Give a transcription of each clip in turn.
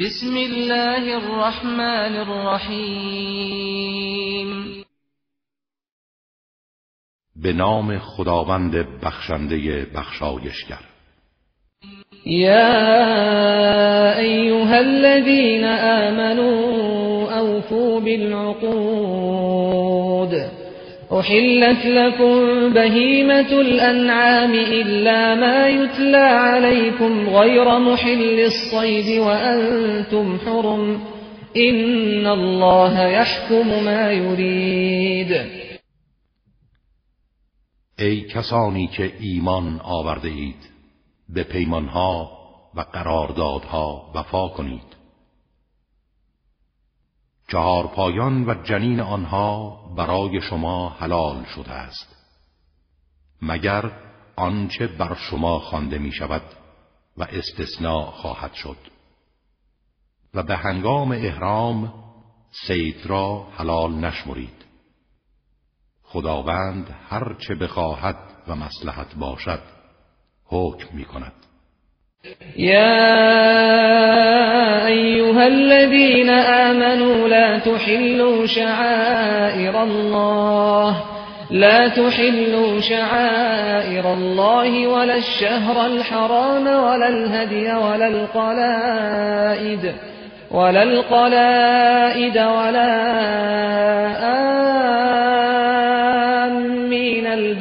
بسم الله الرحمن الرحیم. به نام خداوند بخشنده بخشایشگر. یا ایها الذين آمنوا اوفوا بالعقود احلت لكم بهيمة الانعام الا ما يتلى عليكم غير محل الصيد وانتم حرم ان الله يحكم ما يريد. ای کسانی که ایمان آورده اید به پیمانها و قراردادها وفا کنید. چهار پایان و جنین آنها برای شما حلال شده است. مگر آنچه بر شما خوانده می شود و استثناء خواهد شد. و به هنگام احرام سید را حلال نشمرید. خداوند هر چه بخواهد و مصلحت باشد حکم می کند يا أيها الذين آمنوا لا تحلوا شعائر الله لا تحلوا شعائر الله ولا الشهر الحرام ولا الهدي ولا القلائد ولا القلائد ولا آمين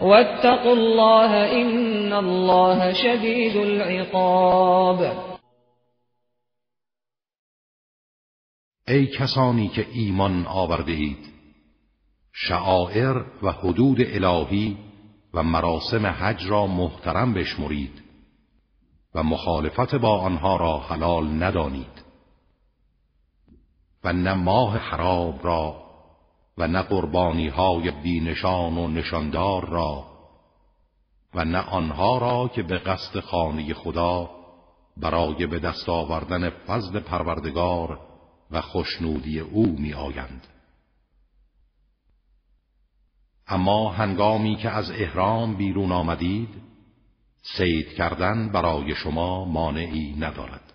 واتقوا الله إن الله شديد العقاب. ای کسانی که ایمان آورده اید شعائر و حدود الهی و مراسم حج را محترم بشمرید و مخالفت با آنها را حلال ندانید و نه ماه حرام را و نه قربانی های بینشان و نشاندار را و نه آنها را که به قصد خانه خدا برای به دست آوردن فضل پروردگار و خوشنودی او می آیند. اما هنگامی که از احرام بیرون آمدید سید کردن برای شما مانعی ندارد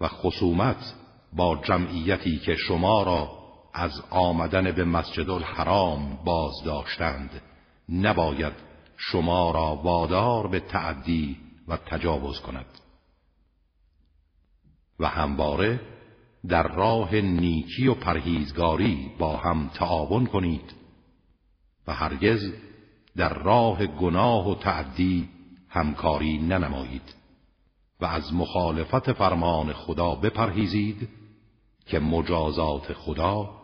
و خصومت با جمعیتی که شما را از آمدن به مسجد الحرام باز داشتند نباید شما را وادار به تعدی و تجاوز کند. و همواره در راه نیکی و پرهیزگاری با هم تعاون کنید و هرگز در راه گناه و تعدی همکاری ننمایید و از مخالفت فرمان خدا بپرهیزید که مجازات خدا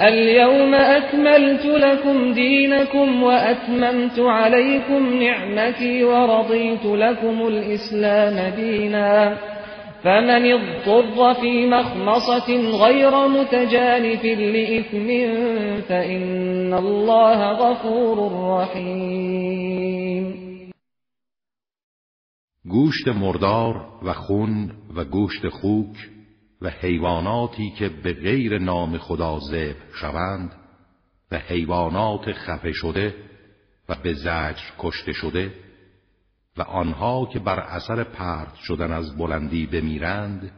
اليوم أكملت لكم دينكم وأتممت عليكم نعمتي ورضيت لكم الإسلام دينا. فمن اضطر في مخمصة غير متجانف لإثم فإن الله غفور رحيم. گوشت مردار و خون و گوشت خوک و حیواناتی که به غیر نام خدا ذبح شوند و حیوانات خفه شده و به زجر کشته شده و آنها که بر اثر پرت شدن از بلندی بمیرند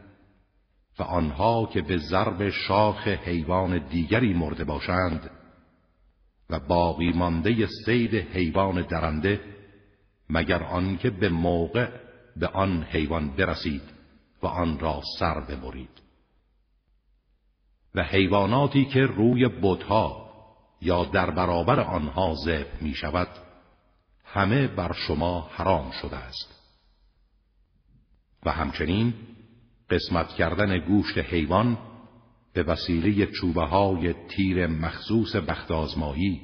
و آنها که به ضرب شاخ حیوان دیگری مرده باشند و باقی مانده سید حیوان درنده مگر آنکه به موقع به آن حیوان برسید. و آن را سر ببرید. و حیواناتی که روی بتها یا در برابر آنها ذبح می شود همه بر شما حرام شده است. و همچنین قسمت کردن گوشت حیوان به وسیله چوبه های تیر مخصوص بختازمایی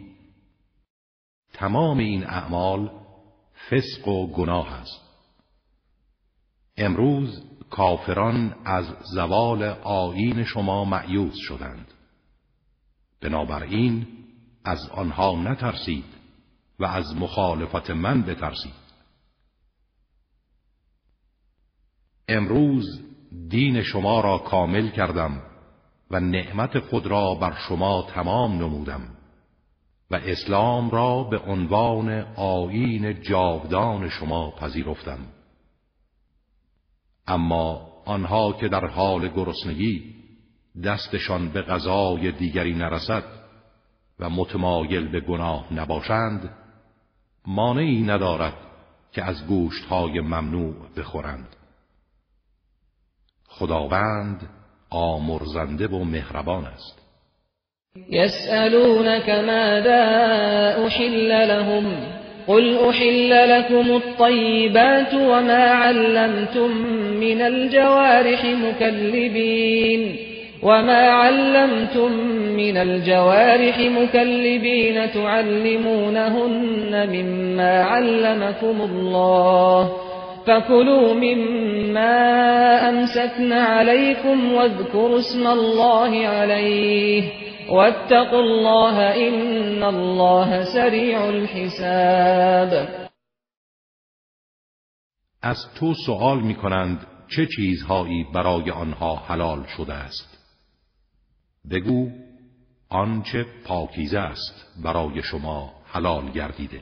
تمام این اعمال فسق و گناه است. امروز کافران از زوال آیین شما معیوز شدند. بنابراین از آنها نترسید و از مخالفت من بترسید. امروز دین شما را کامل کردم و نعمت خود را بر شما تمام نمودم و اسلام را به عنوان آیین جاودان شما پذیرفتم. اما آنها که در حال گرسنگی دستشان به غذای دیگری نرسد و متمایل به گناه نباشند مانعی ندارد که از گوشتهای ممنوع بخورند. خداوند آمرزنده و مهربان است. يسألونك ماذا أحل لهم؟ قل أحل لكم الطيبات وما علمتم من الجوارح مكلبين وما علمتم من الجوارح مكلبين تعلمونهن مما علمكم الله فكلوا مما أمسكن عليكم واذكروا اسم الله عليه واتقوا الله إن الله سریع الحساب از تو سوال می کنند چه چیزهایی برای آنها حلال شده است؟ بگو آنچه پاکیزه است برای شما حلال گردیده.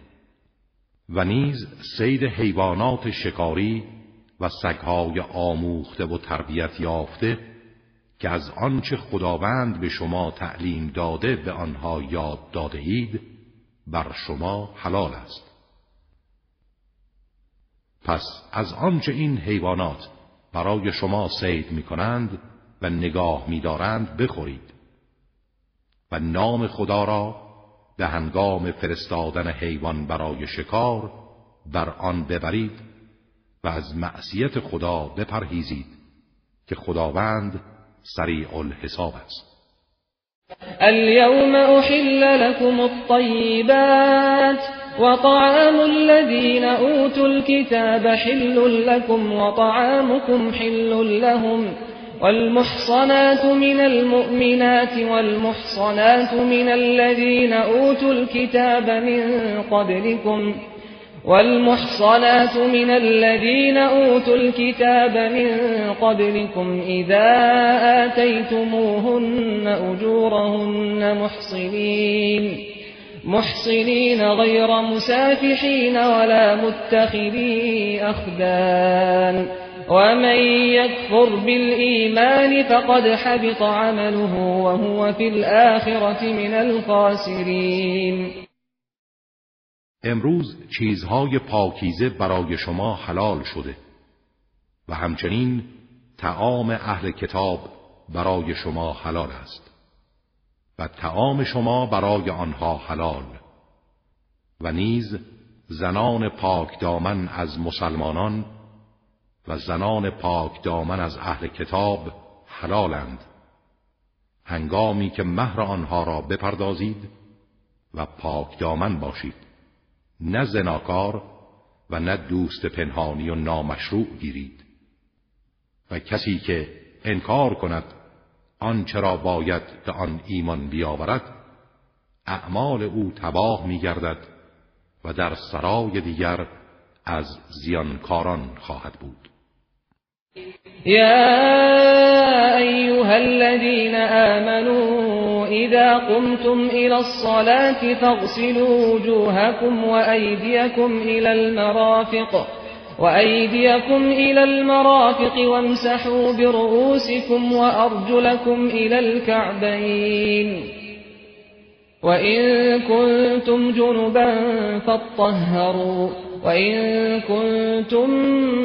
و نیز سید حیوانات شکاری و سگهای آموخته و تربیت یافته که از آنچه خداوند به شما تعلیم داده به آنها یاد داده اید بر شما حلال است. پس از آنچه این حیوانات برای شما سید می کنند و نگاه می دارند بخورید. و نام خدا را به هنگام فرستادن حیوان برای شکار بر آن ببرید و از معصیت خدا بپرهیزید که خداوند سریع الحساب است. اليوم احل لكم الطيبات وطعام الذين أوتوا الكتاب حل لكم وطعامكم حل لهم والمحصنات من المؤمنات والمحصنات من الذين أوتوا الكتاب من قبلكم والمحصنات من الذين أوتوا الكتاب من قبلكم إذا آتيتموهن أجورهن محصنين محصنين غير مسافحين ولا متخذي أخدان ومن يكفر بالإيمان فقد حبط عمله وهو في الآخرة من الخاسرين امروز چیزهای پاکیزه برای شما حلال شده و همچنین تعام اهل کتاب برای شما حلال است. و تعام شما برای آنها حلال. و نیز زنان پاک دامن از مسلمانان و زنان پاک دامن از اهل کتاب حلالند. هنگامی که مهر آنها را بپردازید و پاک دامن باشید. نه زناکار و نه دوست پنهانی و نامشروع گیرید. و کسی که انکار کند آنچه را باید به آن ایمان بیاورد؟ اعمال او تباه میگردد و در سرای دیگر از زیانکاران خواهد بود. یا ایها الذين آمنوا اذا قمتم الى الصلاة فاغسلوا وجوهكم وأيديكم الى المرافق وأيديكم إلى المرافق وامسحوا برؤوسكم وأرجلكم إلى الكعبين. وإن كنتم جنبا فاطهروا وإن كنتم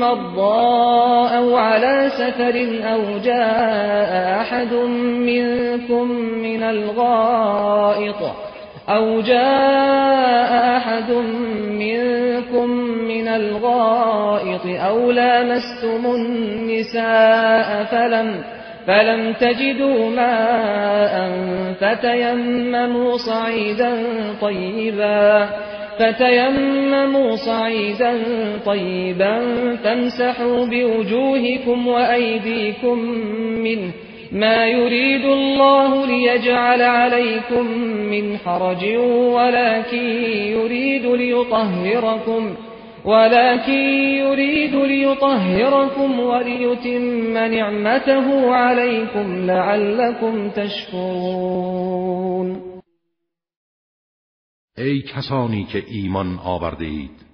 مرضى أو على سفر أو جاء أحد منكم من الغائط أو جاء أحد منكم من الغائط أو لامستم النساء فلم فلم تجدوا ماء فتيمموا صعيدا طيبا فتيمموا صعيدا طيبا فامسحوا بوجوهكم وأيديكم منه ما يريد الله ليجعل عليكم من حرج ولكن يريد ليطهركم ولكن يريد ليطهركم وليتم نعمته عليكم لعلكم تشكرون. ای کسانی که ایمان آورده اید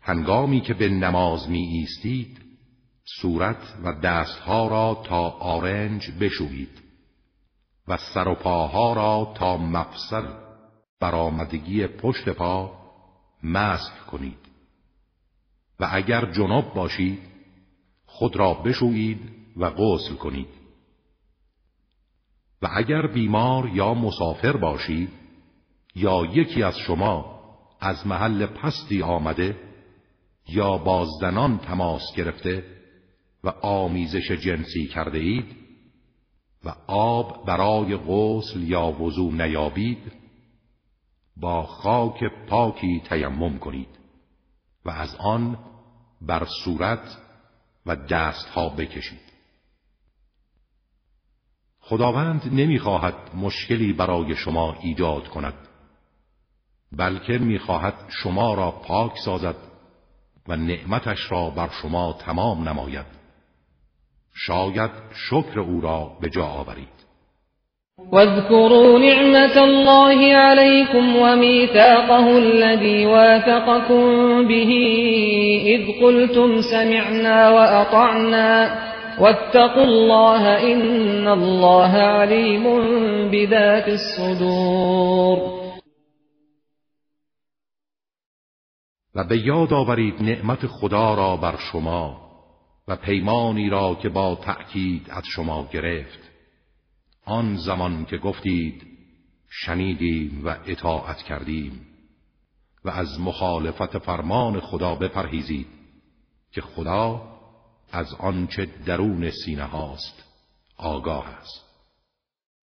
هنگامی که به نماز می ایستید صورت و دستها را تا آرنج بشویید و سر و پاها را تا مفصل برآمدگی پشت پا مسح کنید. و اگر جناب باشید خود را بشویید و غسل کنید. و اگر بیمار یا مسافر باشید یا یکی از شما از محل پستی آمده یا با زنان تماس گرفته و آمیزش جنسی کرده اید و آب برای غسل یا وضو نیابید با خاک پاکی تیمم کنید و از آن بر صورت و دستها بکشید. خداوند نمی‌خواهد مشکلی برای شما ایجاد کند بلکه می‌خواهد شما را پاک سازد و نعمتش را بر شما تمام نماید. شاید شکر او را به جا آورید. واذكروا نعمة الله عليكم وميثاقه الذي واثقكم به إذ قلتم سمعنا وأطعنا واتقوا الله إن الله عليم بذات الصدور. و به یاد آورید نعمت خدا را بر شما و پیمانی را که با تأکید از شما گرفت. آن زمان که گفتید شنیدیم و اطاعت کردیم و از مخالفت فرمان خدا بپرهیزید که خدا از آنچه درون سینه هاست آگاه است.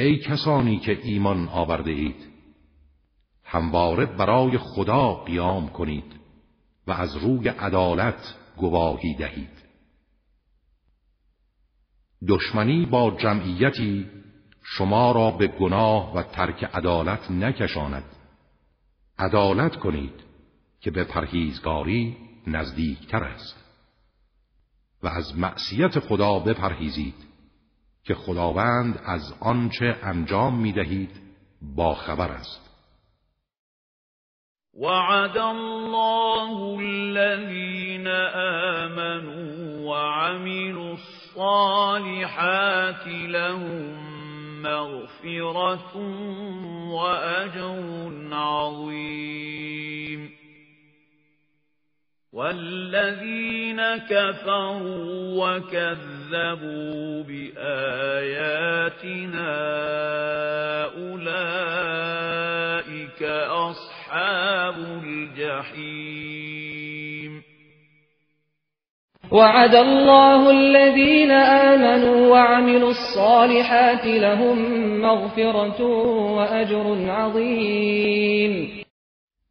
ای کسانی که ایمان آورده اید همواره برای خدا قیام کنید و از روی عدالت گواهی دهید. دشمنی با جمعیتی شما را به گناه و ترک عدالت نکشاند. عدالت کنید که به پرهیزگاری نزدیکتر است و از معصیت خدا بپرهیزید. که خداوند از آنچه انجام می دهید با خبر است. وعد الله الذين آمنوا وعملوا الصالحات لهم مغفرة وأجر عظيم. والذين كفروا وكذبوا بآياتنا أولئك أصحاب الجحيم وعد الله الذين آمنوا وعملوا الصالحات لهم مغفرة وأجر عظيم.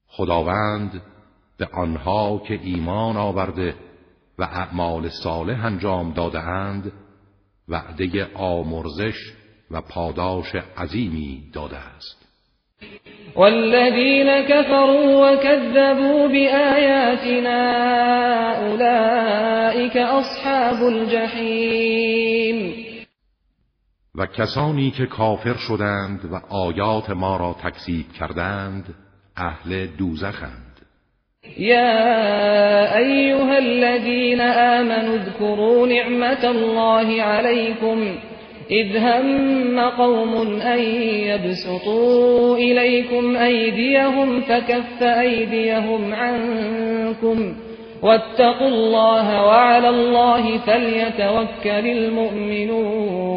خداوند به آنها که ایمان آورده و اعمال صالح انجام داده اند وعده آمرزش و پاداش عظیمی داده است. والذین كفروا وكذبوا بآياتنا أولئك اصحاب الجحیم. و کسانی که کافر شدند و آیات ما را تکذیب کردند اهل دوزخند. يا أيها الذين آمنوا اذكروا نعمة الله عليكم إذ هم قوم أن يبسطوا إليكم أيديهم فكف أيديهم عنكم واتقوا الله وعلى الله فليتوكل المؤمنون.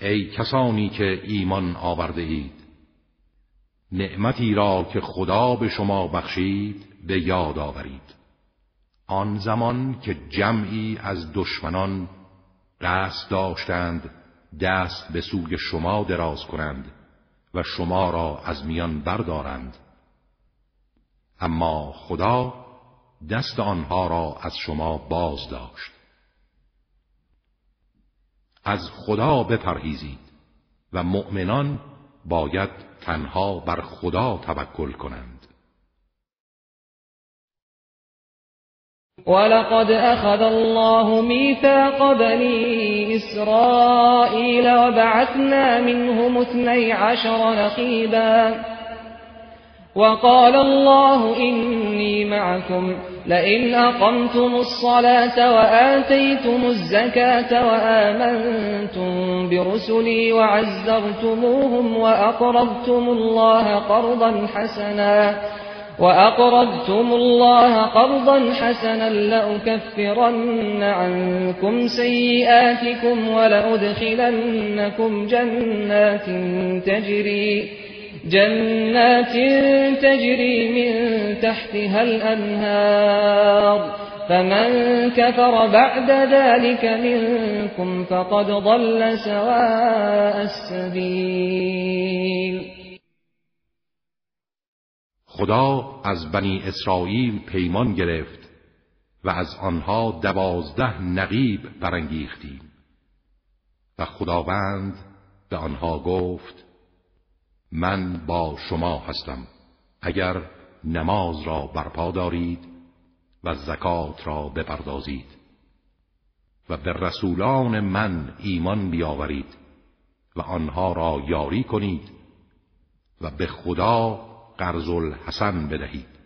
ای کسانی که ایمان آورده اید. نعمتی را که خدا به شما بخشید به یاد آورید. آن زمان که جمعی از دشمنان قصد داشتند دست به سوی شما دراز کنند و شما را از میان بردارند. اما خدا دست آنها را از شما باز داشت. از خدا بپرهیزید و مؤمنان باید تنها بر خدا توکل کنند. ولقد أخذ الله ميثاق بني إسرائيل وبعثنا منهم اثني عشر نقيبا. وقال الله إني معكم لئن أقمتم الصلاة وآتيتم الزكاة وآمنتم برسلي وعزرتموهم وأقرضتم الله قرضا حسنا وأقرضتم الله قرضا حسنا لأكفرن عنكم سيئاتكم ولأدخلنكم جنات تجري جنات تجري من تحتها الأنهار. فمن كفر بعد ذلك منكم فقد ضل سواء السبيل. خدا از بنی اسرائیل پیمان گرفت و از آنها دوازده نقیب برانگیختیم. و خداوند به آنها گفت من با شما هستم. اگر نماز را برپا دارید و زکات را بپردازید و به رسولان من ایمان بیاورید و آنها را یاری کنید و به خدا قرض الحسن بدهید.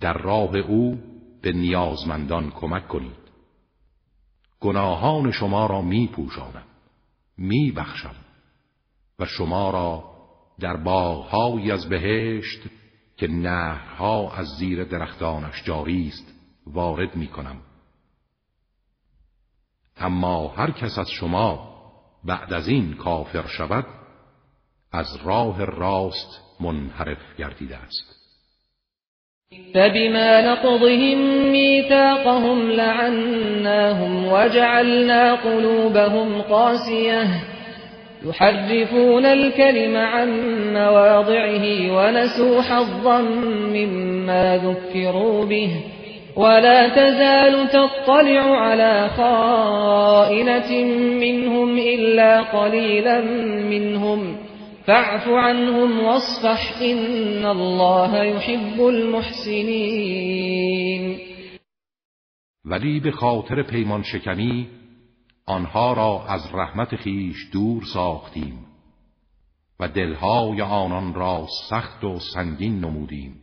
در راه او به نیازمندان کمک کنید. گناهان شما را می پوشانم می بخشم و شما را در باغهایی از بهشت که نهرها از زیر درختانش جاری است وارد می کنم اما هر کس از شما بعد از این کافر شود از راه راست منحرف گردیده است. فبما نقضهم ميثاقهم لعناهم وجعلنا قلوبهم قاسية. يحرفون الكلم عن مواضعه ونسوا حظا مما ذكروا به ولا تزال تطلع على خائنة منهم إلا قليلا منهم فاعف عنهم واصفح إن الله يحب المحسنين. ولی به خاطر پیمان شکنی آنها را از رحمت خیش دور ساختیم و دلهای آنان را سخت و سنگین نمودیم.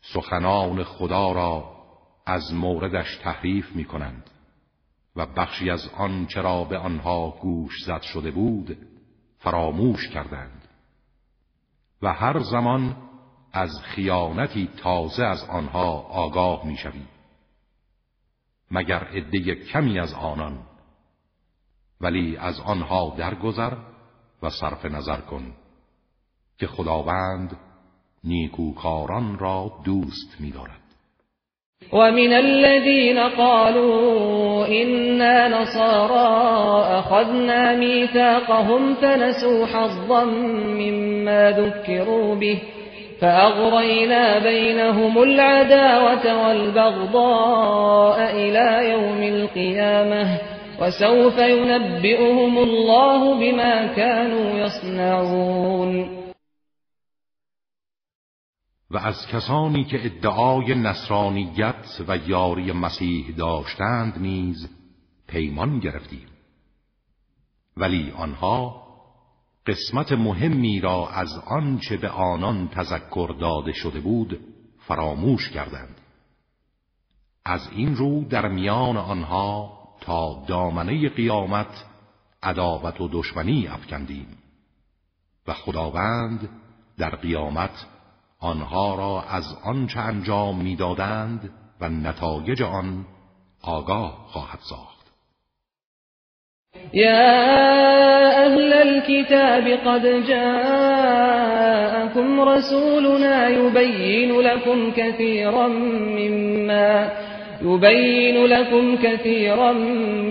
سخنان خدا را از موردش تحریف می کنند و بخشی از آن چرا به آنها گوش زد شده بود فراموش کردند و هر زمان از خیانتی تازه از آنها آگاه می‌شوی مگر عده کمی از آنان ولی از آنها درگذر و صرف نظر کن که خداوند نیکوکاران را دوست می‌دارد. ومن الذين قالوا إنا نصارى أخذنا ميثاقهم فنسوا حظا مما ذكروا به فأغرينا بينهم العداوة والبغضاء إلى يوم القيامة. وسوف ينبئهم الله بما كانوا يصنعون. و از کسانی که ادعای نصرانیت و یاری مسیح داشتند نیز پیمان گرفتیم. ولی آنها قسمت مهمی را از آنچه به آنان تذکر داده شده بود فراموش کردند. از این رو در میان آنها تا دامنه قیامت عداوت و دشمنی افکندیم. و خداوند در قیامت آنها را از آنچه انجام می‌دادند و نتایج آن آگاه خواهد ساخت. یا اهل الكتاب قد جاءكم رسولنا يبين لكم كثيرا مما يبين لكم كثيرا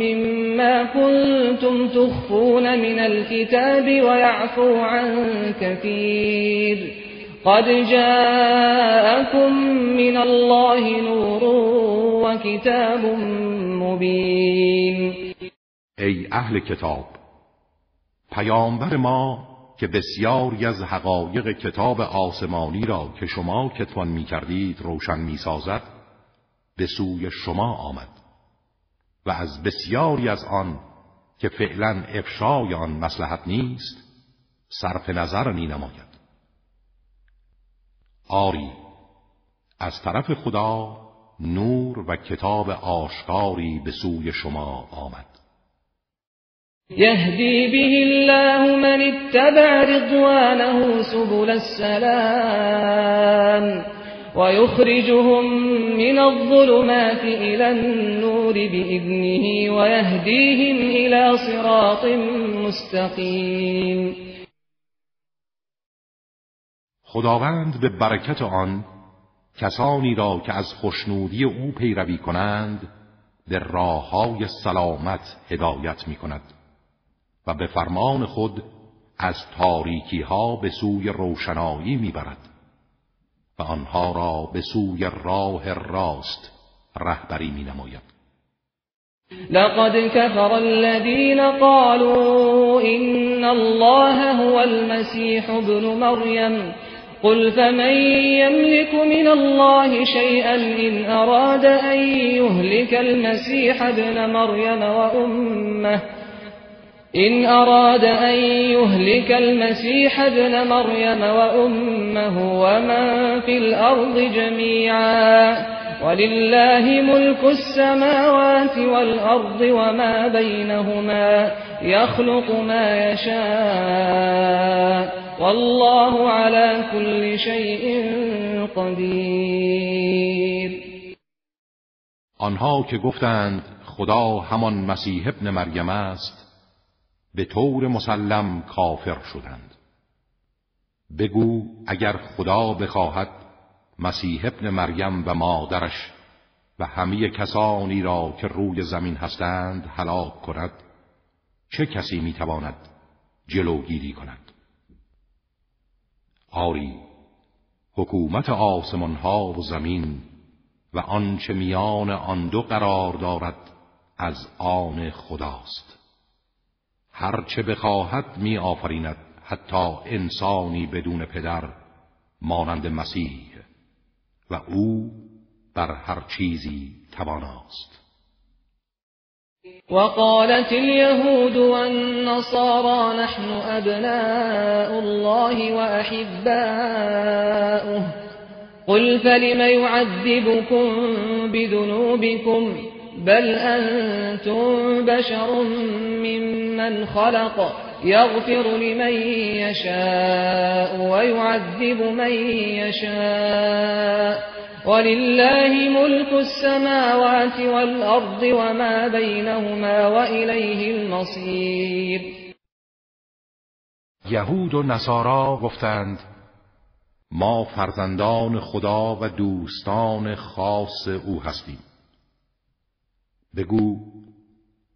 مما كنتم تخفون من الكتاب ويعفو عن كثير. قد جاءكم من الله نور و کتاب مبین ای اهل کتاب پیامبر ما که بسیاری از حقایق کتاب آسمانی را که شما کتوان می کردید روشن می سازد به سوی شما آمد و از بسیاری از آن که فعلا افشای آن مسلحت نیست صرف نظر می نماید. آری از طرف خدا نور و کتاب آشکاری به سوی شما آمد. یهدی به الله من اتبع رضوانه سبل السلام. ويخرجهم من الظلمات إلى النور بإذنه ويهديهم إلى صراط مستقيم. خداوند به برکت آن کسانی را که از خوشنودی او پیروی کنند به راه های سلامت هدایت می کند و به فرمان خود از تاریکی ها به سوی روشنایی می برد و آنها را به سوی راه راست رهبری می نماید لقد كفر الذين قالوا إن الله هو المسيح ابن مريم. قل فمن يملك من الله شيئا إن أراد أن يهلك المسيح ابن مريم وأمه؟ إن أراد أن يهلك المسيح ابن مريم وأمه ومن في الأرض جميعا ولله ملك السماوات والأرض وما بينهما يخلق ما يشاء والله على كل شيء قدیر آنها که گفتند خدا همان مسیح ابن مریم است به طور مسلم کافر شدند. بگو اگر خدا بخواهد مسیح ابن مریم و مادرش و همه کسانی را که روی زمین هستند هلاک کند چه کسی می‌تواند جلوگیری کند؟ آری حکومت آسمان ها و زمین و آنچه میان آن دو قرار دارد از آن خداست. هرچه بخواهد می آفریند حتی انسانی بدون پدر مانند مسیح. و او بر هر چیزی تواناست. وقالت اليهود والنصارى نحن أبناء الله وأحباؤه. قل فلم يعذبكم بذنوبكم؟ بل أنتم بشر ممن خلق يغفر لمن يشاء ويعذب من يشاء. ولله ملك السماوات والأرض وما بينهما وإليه المصير. یهود و نصارا گفتند ما فرزندان خدا و دوستان خاص او هستیم. بگو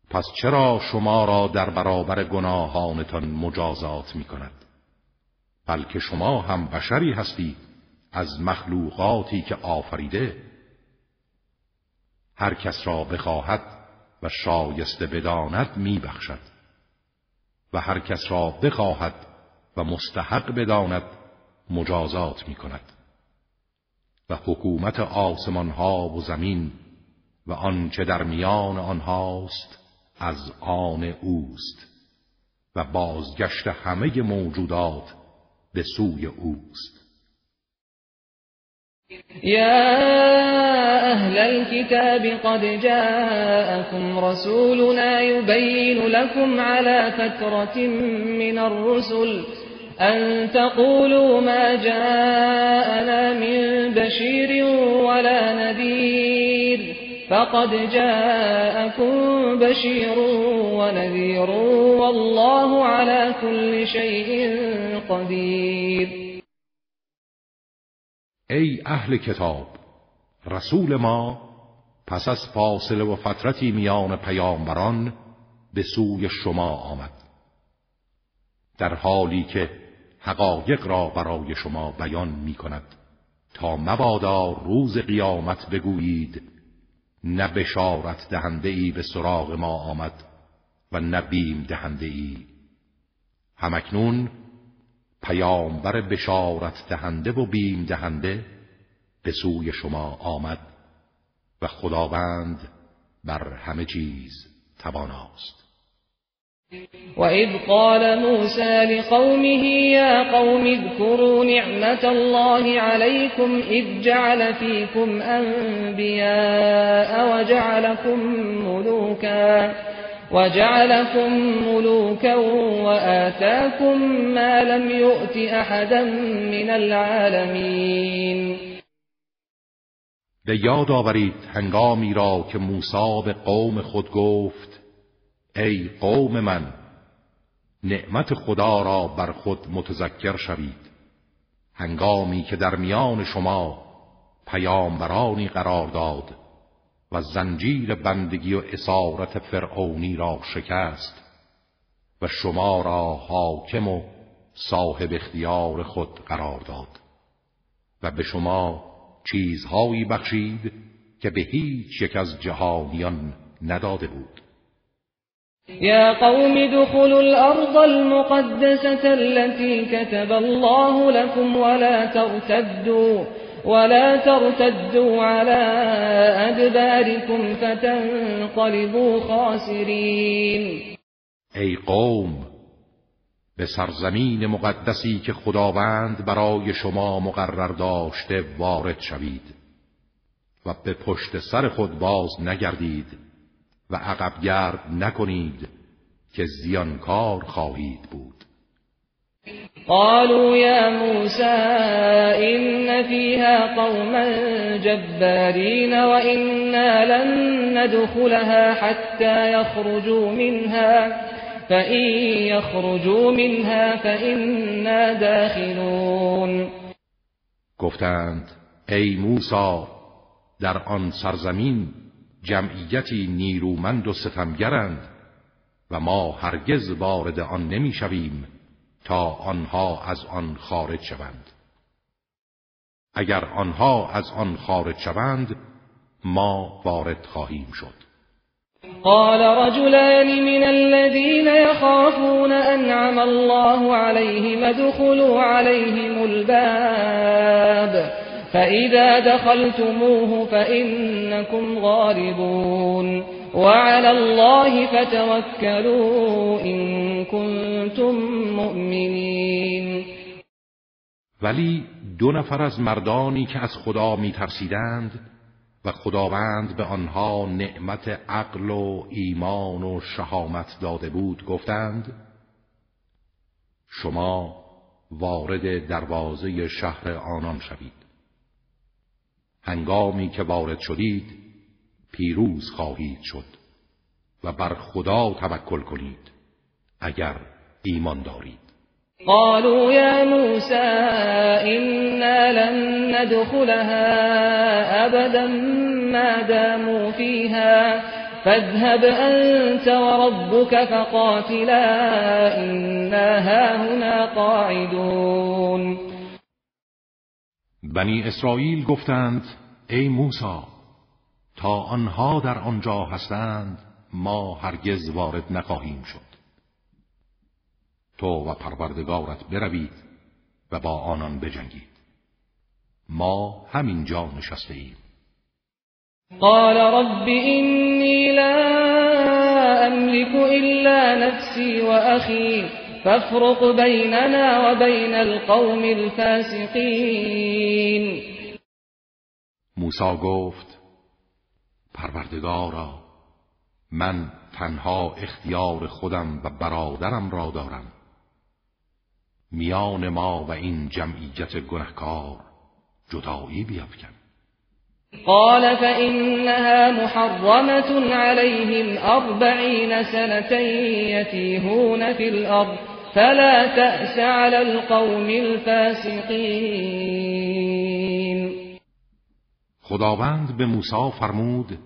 پس چرا شما را در برابر گناهانتان مجازات می کند بلکه شما هم بشری هستید از مخلوقاتی که آفریده. هر کس را بخواهد و شایسته بداند می بخشد و هر کس را بخواهد و مستحق بداند مجازات می کند و حکومت آسمان ها و زمین و آنچه در میان آنهاست از آن اوست و بازگشت همه موجودات به سوی اوست. يا أهل الكتاب قد جاءكم رسولنا يبين لكم على فترة من الرسل أن تقولوا ما جاءنا من بشير ولا نذير فقد جاءكم بشير ونذير والله على كل شيء قدير. ای اهل کتاب رسول ما پس از فاصله و فترتی میان پیامبران به سوی شما آمد. در حالی که حقایق را برای شما بیان می کند تا مبادا روز قیامت بگویید نه بشارت دهنده ای به سراغ ما آمد و نه بیم دهنده ای همکنون پیامبر بشارت دهنده و بیم دهنده به سوی شما آمد و خداوند بر همه چیز تواناست وَإِذْ قَالَ مُوسَى لِقَوْمِهِ يَا قَوْمِ اذْكُرُوا نِعْمَةَ اللَّهِ عَلَيْكُمْ إِذْ جَعَلَ فِيكُمْ أَنْبِيَاءَ وَجَعَلَكُمْ مُلُوكًا وجعلكم ملوكا وآتاكم ما لم يؤت أحدا من العالمين به یاد آورید هنگامی را که موسی به قوم خود گفت ای قوم من نعمت خدا را بر خود متذکر شوید. هنگامی که در میان شما پیامبرانی قرار داد و زنجیر بندگی و اسارت فرعونی را شکست و شما را حاکم و صاحب اختیار خود قرار داد و به شما چیزهایی بخشید که به هیچ یک از جهانیان نداده بود. یا قوم دخلوا الارض المقدسة التي كتب الله لكم ولا ترتدوا ولا ترتدوا على ادباركم فتنقلبوا خاسرین ای قوم به سرزمین مقدسی که خداوند برای شما مقرر داشته وارد شوید و به پشت سر خود باز نگردید. و عقب گرد نکنید که زیانکار خواهید بود. قالوا يا موسى إن فيها قوما جبارين وإنا لن ندخلها حتى يخرجوا منها فإن يخرجوا منها فإنا داخلون. گفتند ای موسی در آن سرزمین جمعیتی نیرومند و ستمگرند و ما هرگز وارد آن نمی‌شویم تا آنها از آن خارج شوند. اگر آنها از آن خارج شوند ما وارد خواهیم شد. قال رجلان من الذين يخافون أنعم الله عليهم ادخلوا عليهم الباب. فإذا دخلتموه فإنكم غالبون وعلى الله فتوكلوا إن كنتم مؤمنين. ولی دو نفر از مردانی که از خدا می ترسیدند و خداوند به آنها نعمت عقل و ایمان و شهامت داده بود گفتند شما وارد دروازه شهر آنان شوید. هنگامی که وارد شدید پیروز خواهید شد و بر خدا توکل کنید اگر ایمان دارید. قالوا يا موسى إنا لن ندخلها أبدا ما داموا فيها فاذهب أنت وربك فقاتلا إنا هاهنا قاعدون. بنی اسرائیل گفتند ای موسی تا آنها در آنجا هستند ما هرگز وارد نخواهیم شد. تو و پروردگارت بروید و با آنان بجنگید. ما همین جا نشسته ایم. قال رب إني لا أملك إلا نفسي وأخي. فافرق بيننا وبين القوم الفاسقين. موسی گفت پروردگارا من تنها اختیار خودم و برادرم را دارم. میان ما و این جمعیت گنهکار جدایی بیافکن قال فإنها محرمة عليهم أربعين سنة يتيهون في الأرض فلا تأس على القوم الفاسقين. خداوند به موسی فرمود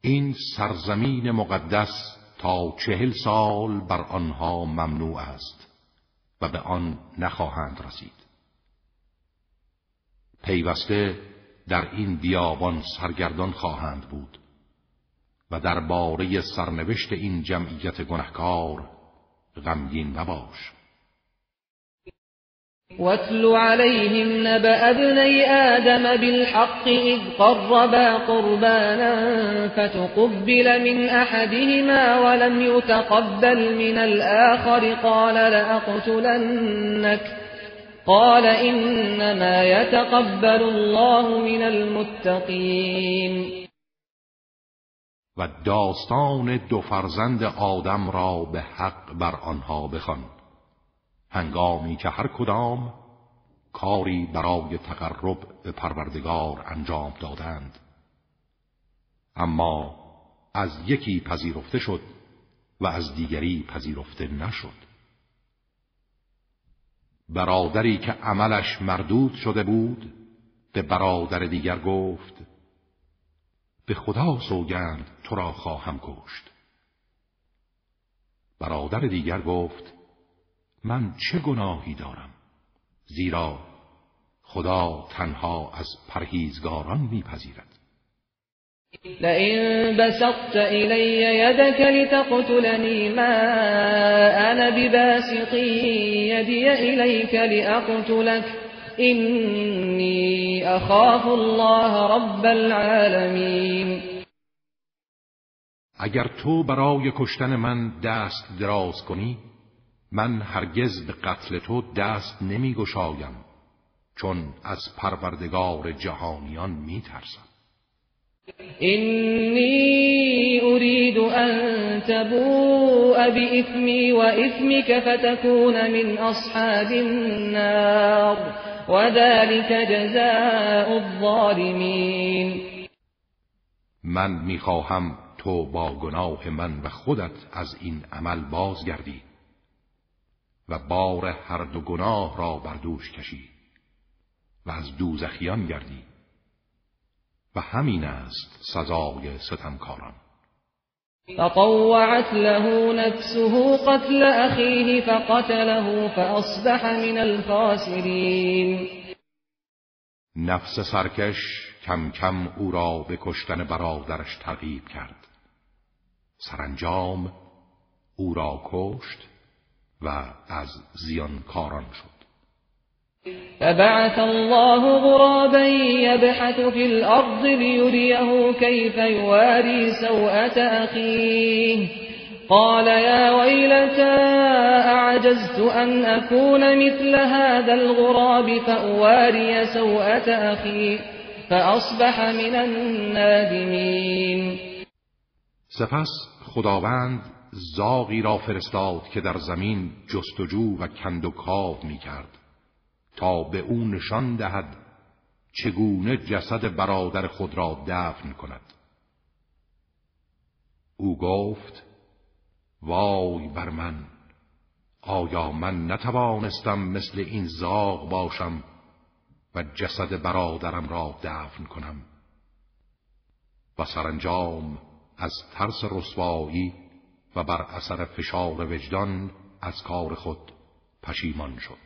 این سرزمین مقدس تا چهل سال بر آنها ممنوع است و به آن نخواهند رسید. پیوسته در این بیابان سرگردان خواهند بود و درباره سرنوشت این جمعیت گنهکار غمگین نباش. واتل عليهم نبأ ابني آدم بالحق إذ قربا قربانا فتقبل من أحدهما ولم يتقبل من الآخر قال لأقتلنك قال إنما يتقبل الله من المتقين. و داستان دو فرزند آدم را به حق بر آنها بخوان. هنگامی که هر کدام کاری برای تقرب به پروردگار انجام دادند. اما از یکی پذیرفته شد و از دیگری پذیرفته نشد. برادری که عملش مردود شده بود به برادر دیگر گفت به خدا سوگند تو را خواهم کشت. برادر دیگر گفت من چه گناهی دارم؟ زیرا خدا تنها از پرهیزگاران میپذیرد. لئن بسطت إلي يدك لتقتلني ما أنا بباسط يدي إليك لأقتلك. إني أخاف الله رب العالمين. اگر تو برای کشتن من دست دراز کنی من هرگز به قتل تو دست نمی گشایم چون از پروردگار جهانیان می ترسم إني أريد أن تبوء بإثمي وإثمك فتكون من أصحاب النار وذلك جزاء الظالمين. من می‌خواهم تو با گناه من و خودت از این عمل بازگردی و بار هر دو گناه را بر دوش کشی و از دوزخیان گردی. و همین است سزای ستمکاران. فطوعت له نفسه قتل أخيه فقتله فأصبح من الخاسرين نفس سرکش کم کم او را به کشتن برادرش ترغیب کرد. سرانجام او را کشت و از زیانکاران شد. فبعث الله غرابا يبحث في الأرض ليريه كيف يواري سوءة أخيه. قال يا ويلتى أعجزت أن أكون مثل هذا الغراب فأواري سوءة أخي فأصبح من النادمين. سپس خداوند زاغی را فرستاد که در زمین جستجو و کندوکاو می کرد تا به او نشان دهد چگونه جسد برادر خود را دفن کند. او گفت وای بر من آیا من نتوانستم مثل این زاغ باشم و جسد برادرم را دفن کنم؟ و سرانجام از ترس رسوایی و بر اثر فشار وجدان از کار خود پشیمان شد.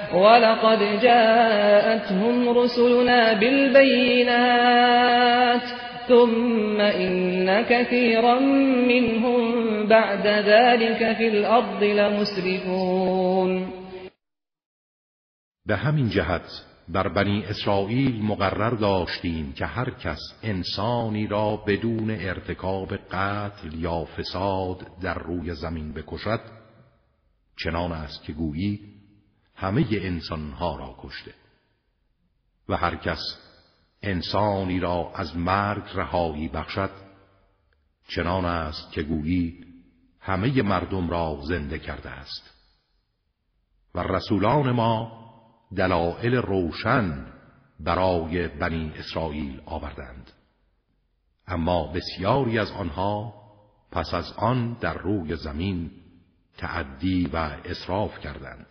ولقد جاءتهم رسلنا بالبينات ثم إن كثيرا منهم بعد ذلك في الأرض لمسرفون. به همین جهت بر بنی اسرائیل مقرر داشتیم که هر کس انسانی را بدون ارتکاب قتل یا فساد در روی زمین بکشد چنان است که گویی همه انسانها را کشته. و هر کس انسانی را از مرگ رهایی بخشد چنان است که گویی همه مردم را زنده کرده است. و رسولان ما دلائل روشن برای بنی اسرائیل آوردند. اما بسیاری از آنها پس از آن در روی زمین تعدی و اصراف کردند.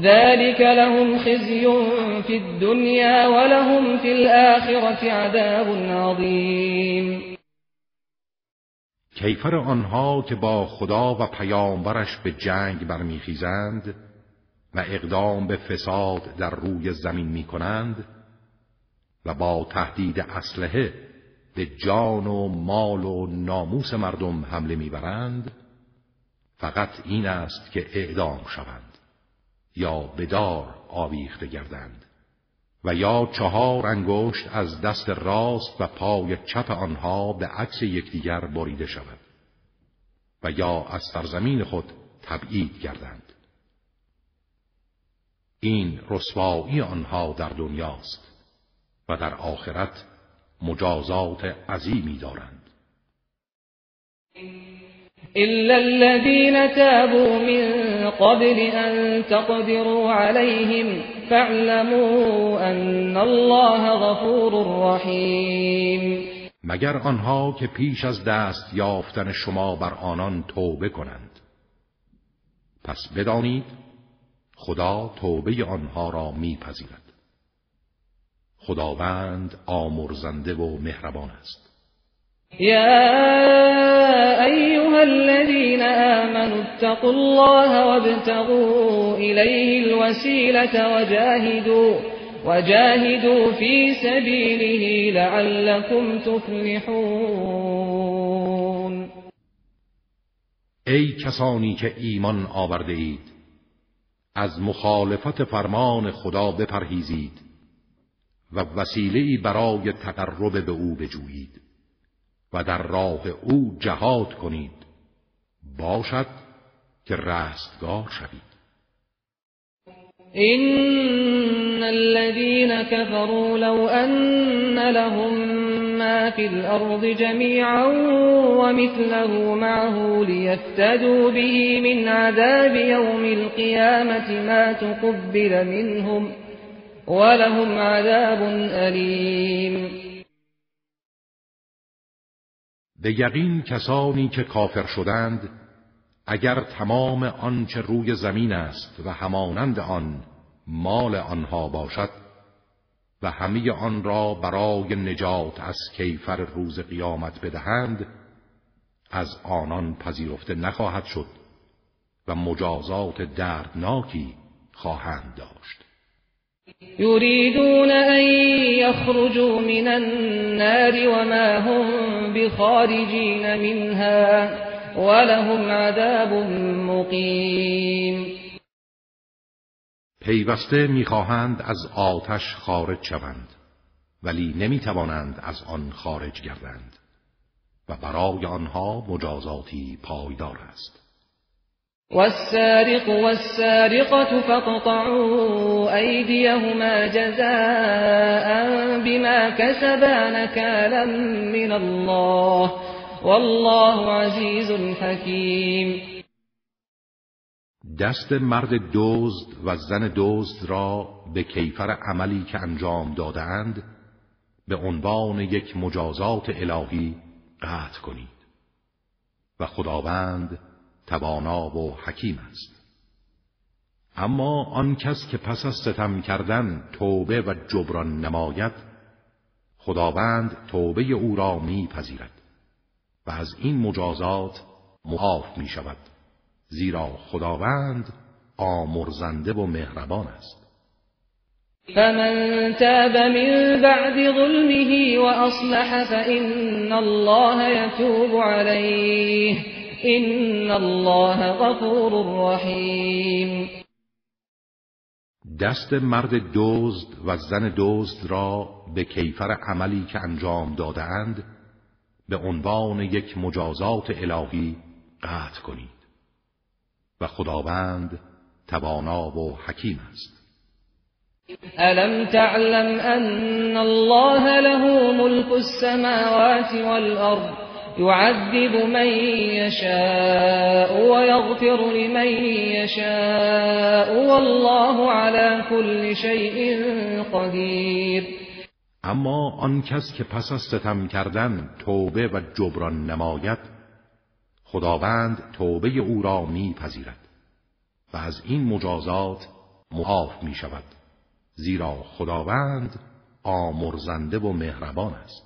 ذلك لهم خزي في الدنيا ولهم في الآخرة عذاب عظیم کیفر آنها که با خدا و پیامبرش به جنگ برمیخیزند و اقدام به فساد در روی زمین می کنند و با تهدید اسلحه به جان و مال و ناموس مردم حمله می‌برند فقط این است که اعدام شوند. یا بدار آویخته گردند. و یا چهار انگشت از دست راست و پای چپ آنها به عکس یکدیگر بریده شود. و یا از سرزمین خود تبعید گردند. این رسوایی آنها در دنیاست و در آخرت مجازات عظیمی دارند. إلا الذين تابوا من قبل أن تقدروا عليهم فاعلموا أن الله غفور رحیم مگر آنها که پیش از دست یافتن شما بر آنان توبه کنند. پس بدانید خدا توبه آنها را میپذیرد. خداوند آمرزنده و مهربان است. یا ایها الذين آمنوا اتقوا الله وابتغوا إليه الوسيلة وجاهدوا وجاهدوا في سبيله لعلكم تفلحون. ای کسانی که ایمان آورده اید از مخالفت فرمان خدا بپرهیزید و وسیله برای تقرب به او بجویید. و در راه أو جهاد کنید. باشد که رستگار شوید. إن الذين كفروا لو أن لهم ما في الأرض جميعا ومثله معه ليفتدوا به من عذاب يوم القيامة ما تقبل منهم ولهم عذاب أليم به یقین کسانی که کافر شدند اگر تمام آنچه روی زمین است و همانند آن مال آنها باشد و همه آن را برای نجات از کیفر روز قیامت بدهند از آنان پذیرفته نخواهد شد و مجازات دردناکی خواهند داشت. يريدون أن يخرجوا من النار وما هم بخارجين منها ولهم عذاب مقیم پیوسته می‌خواهند از آتش خارج شوند ولی نمی‌توانند از آن خارج گردند و برای آنها مجازاتی پایدار است. والسارق والسارقة فاقطعوا أيديهما جزاء بما كسبا نكالا من الله والله عزيز حكيم. دست مرد دزد و زن دزد را به کیفر عملی که انجام دادند به عنوان یک مجازات الهی قطع کنید. و خداوند توانا و حکیم است. اما آن کس که پس از ستم کردن توبه و جبران نماید خداوند توبه او را میپذیرد و از این مجازات معاف می شود زیرا خداوند آمرزنده و مهربان است. فمن تاب من بعد ظلمه وأصلح فإن الله يتوب عليه. إن الله غفور رحیم دست مرد دزد و زن دزد را به کیفر عملی که انجام دادهاند به عنوان یک مجازات الهی قطع کنید. و خداوند توانا و حکیم است. الم تعلم ان الله له ملك السماوات والارض؟ يعذب من يشاء ويغفر لمن يشاء والله على كل شيء قدير. اما آن کس که پس از ستم کردن توبه و جبران نماید خداوند توبه او را میپذیرد و از این مجازات معاف می شود زیرا خداوند آمرزنده و مهربان است.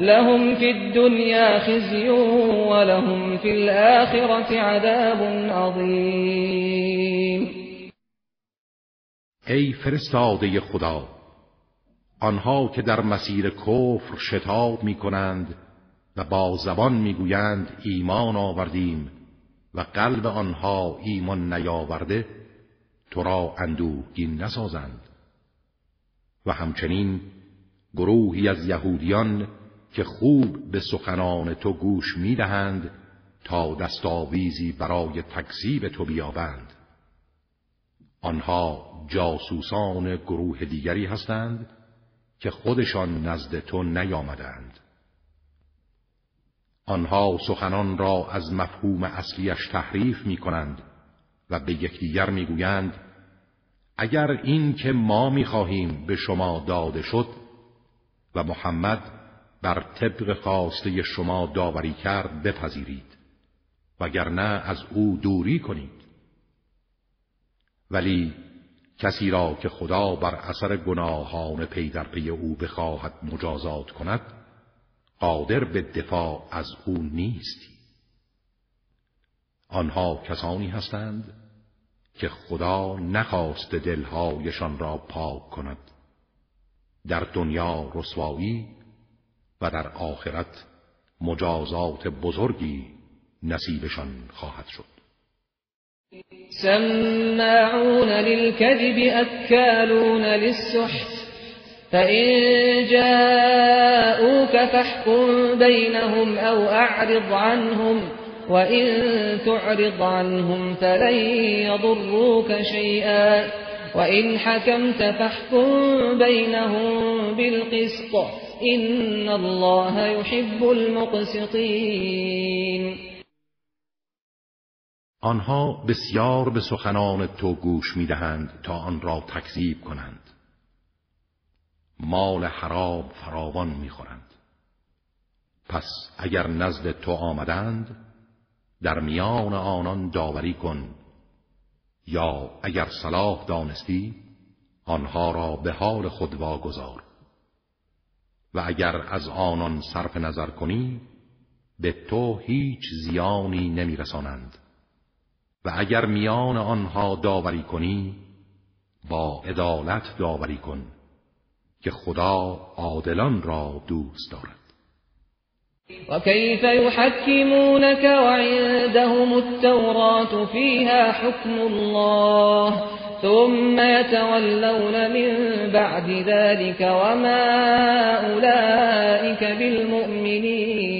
لهم في الدنيا خزي ولهم في الآخرة عذاب عظيم. ای فرستاده خدا آنها که در مسیر کفر شتاب می کنند و با زبان می‌گویند ایمان آوردیم و قلب آنها ایمان نیاورده تو را اندوهگین نسازند. و همچنین گروهی از یهودیان که خوب به سخنان تو گوش می‌دهند تا دستاویزی برای تکذیب تو بیابند. آنها جاسوسان گروه دیگری هستند که خودشان نزد تو نیامدند. آنها سخنان را از مفهوم اصلیش تحریف می کنند و به یکدیگر می‌گویند اگر این که ما می‌خواهیم به شما داده شد و محمد بر طبق خواسته شما داوری کرد بپذیرید وگرنه از او دوری کنید. ولی کسی را که خدا بر اثر گناهان پی در پی او بخواهد مجازات کند قادر به دفاع از او نیستی. آنها کسانی هستند که خدا نخواست دلهایشان را پاک کند. در دنیا رسوایی و در آخرت مجازات بزرگی نصیبشان خواهد شد. سماعون للكذب أكالون للسحت فإن جاءوك فاحكم بينهم أو أعرض عنهم وإن تعرض عنهم فلن يضروك شيئا وإن حكمت فاحكم بينهم بالقسط. إن الله يحب المقسطين آنها بسیار به سخنان تو گوش می‌دهند تا آن را تکذیب کنند. مال حرام فراوان می‌خورند. پس اگر نزد تو آمدند در میان آنان داوری کن. یا اگر صلاح دانستی آنها را به حال خود واگذار. و اگر از آنان صرف نظر کنی به تو هیچ زیانی نمیرسانند. و اگر میان آنها داوری کنی با عدالت داوری کن که خدا عادلان را دوست دارد. وكيف يحكمونك وعندهم التوراة فيها حكم الله ثم يتولون من بعد ذلك وما أولئك بالمؤمنين.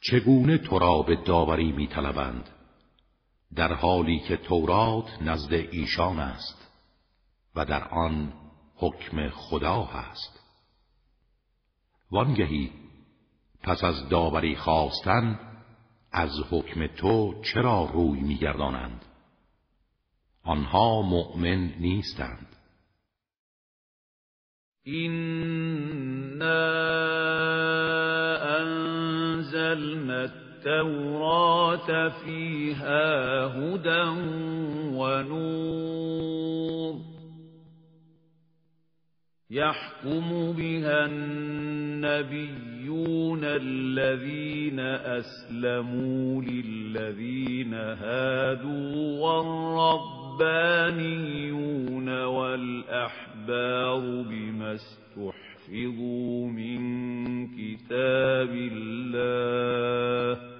چگونه تو را به داوری می طلبند در حالی که تورات نزد ایشان است و در آن حکم خدا هست. وانگهی. پس از داوری خواستن از حکم تو چرا روی میگردانند؟ آنها مؤمن نیستند. إنا انزلنا التوراة فيها هدى ونور يحكم بها النبيون الذين أسلموا للذين هادوا والربانيون والأحبار بما استحفظوا من كتاب الله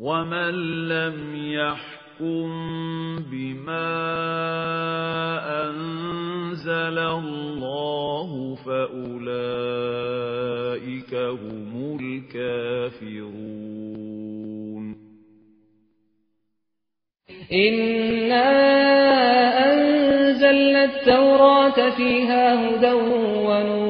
ومن لم يحكم بما أنزل الله فأولئك هم الكافرون إنا أنزلنا التوراة فيها هدى ونور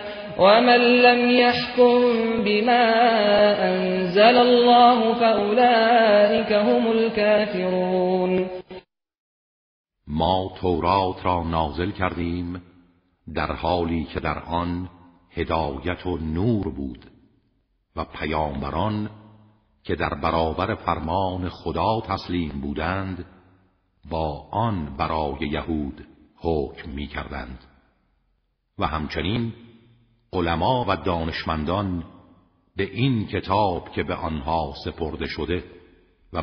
ومن لم يحكم بما انزل الله فاولئك هم الكافرون ما تورات را نازل کردیم در حالی که در آن هدایت و نور بود و پیامبران که در برابر فرمان خدا تسلیم بودند با آن برای یهود حکم می کردند و همچنین علما و دانشمندان به این کتاب که به آنها سپرده شده و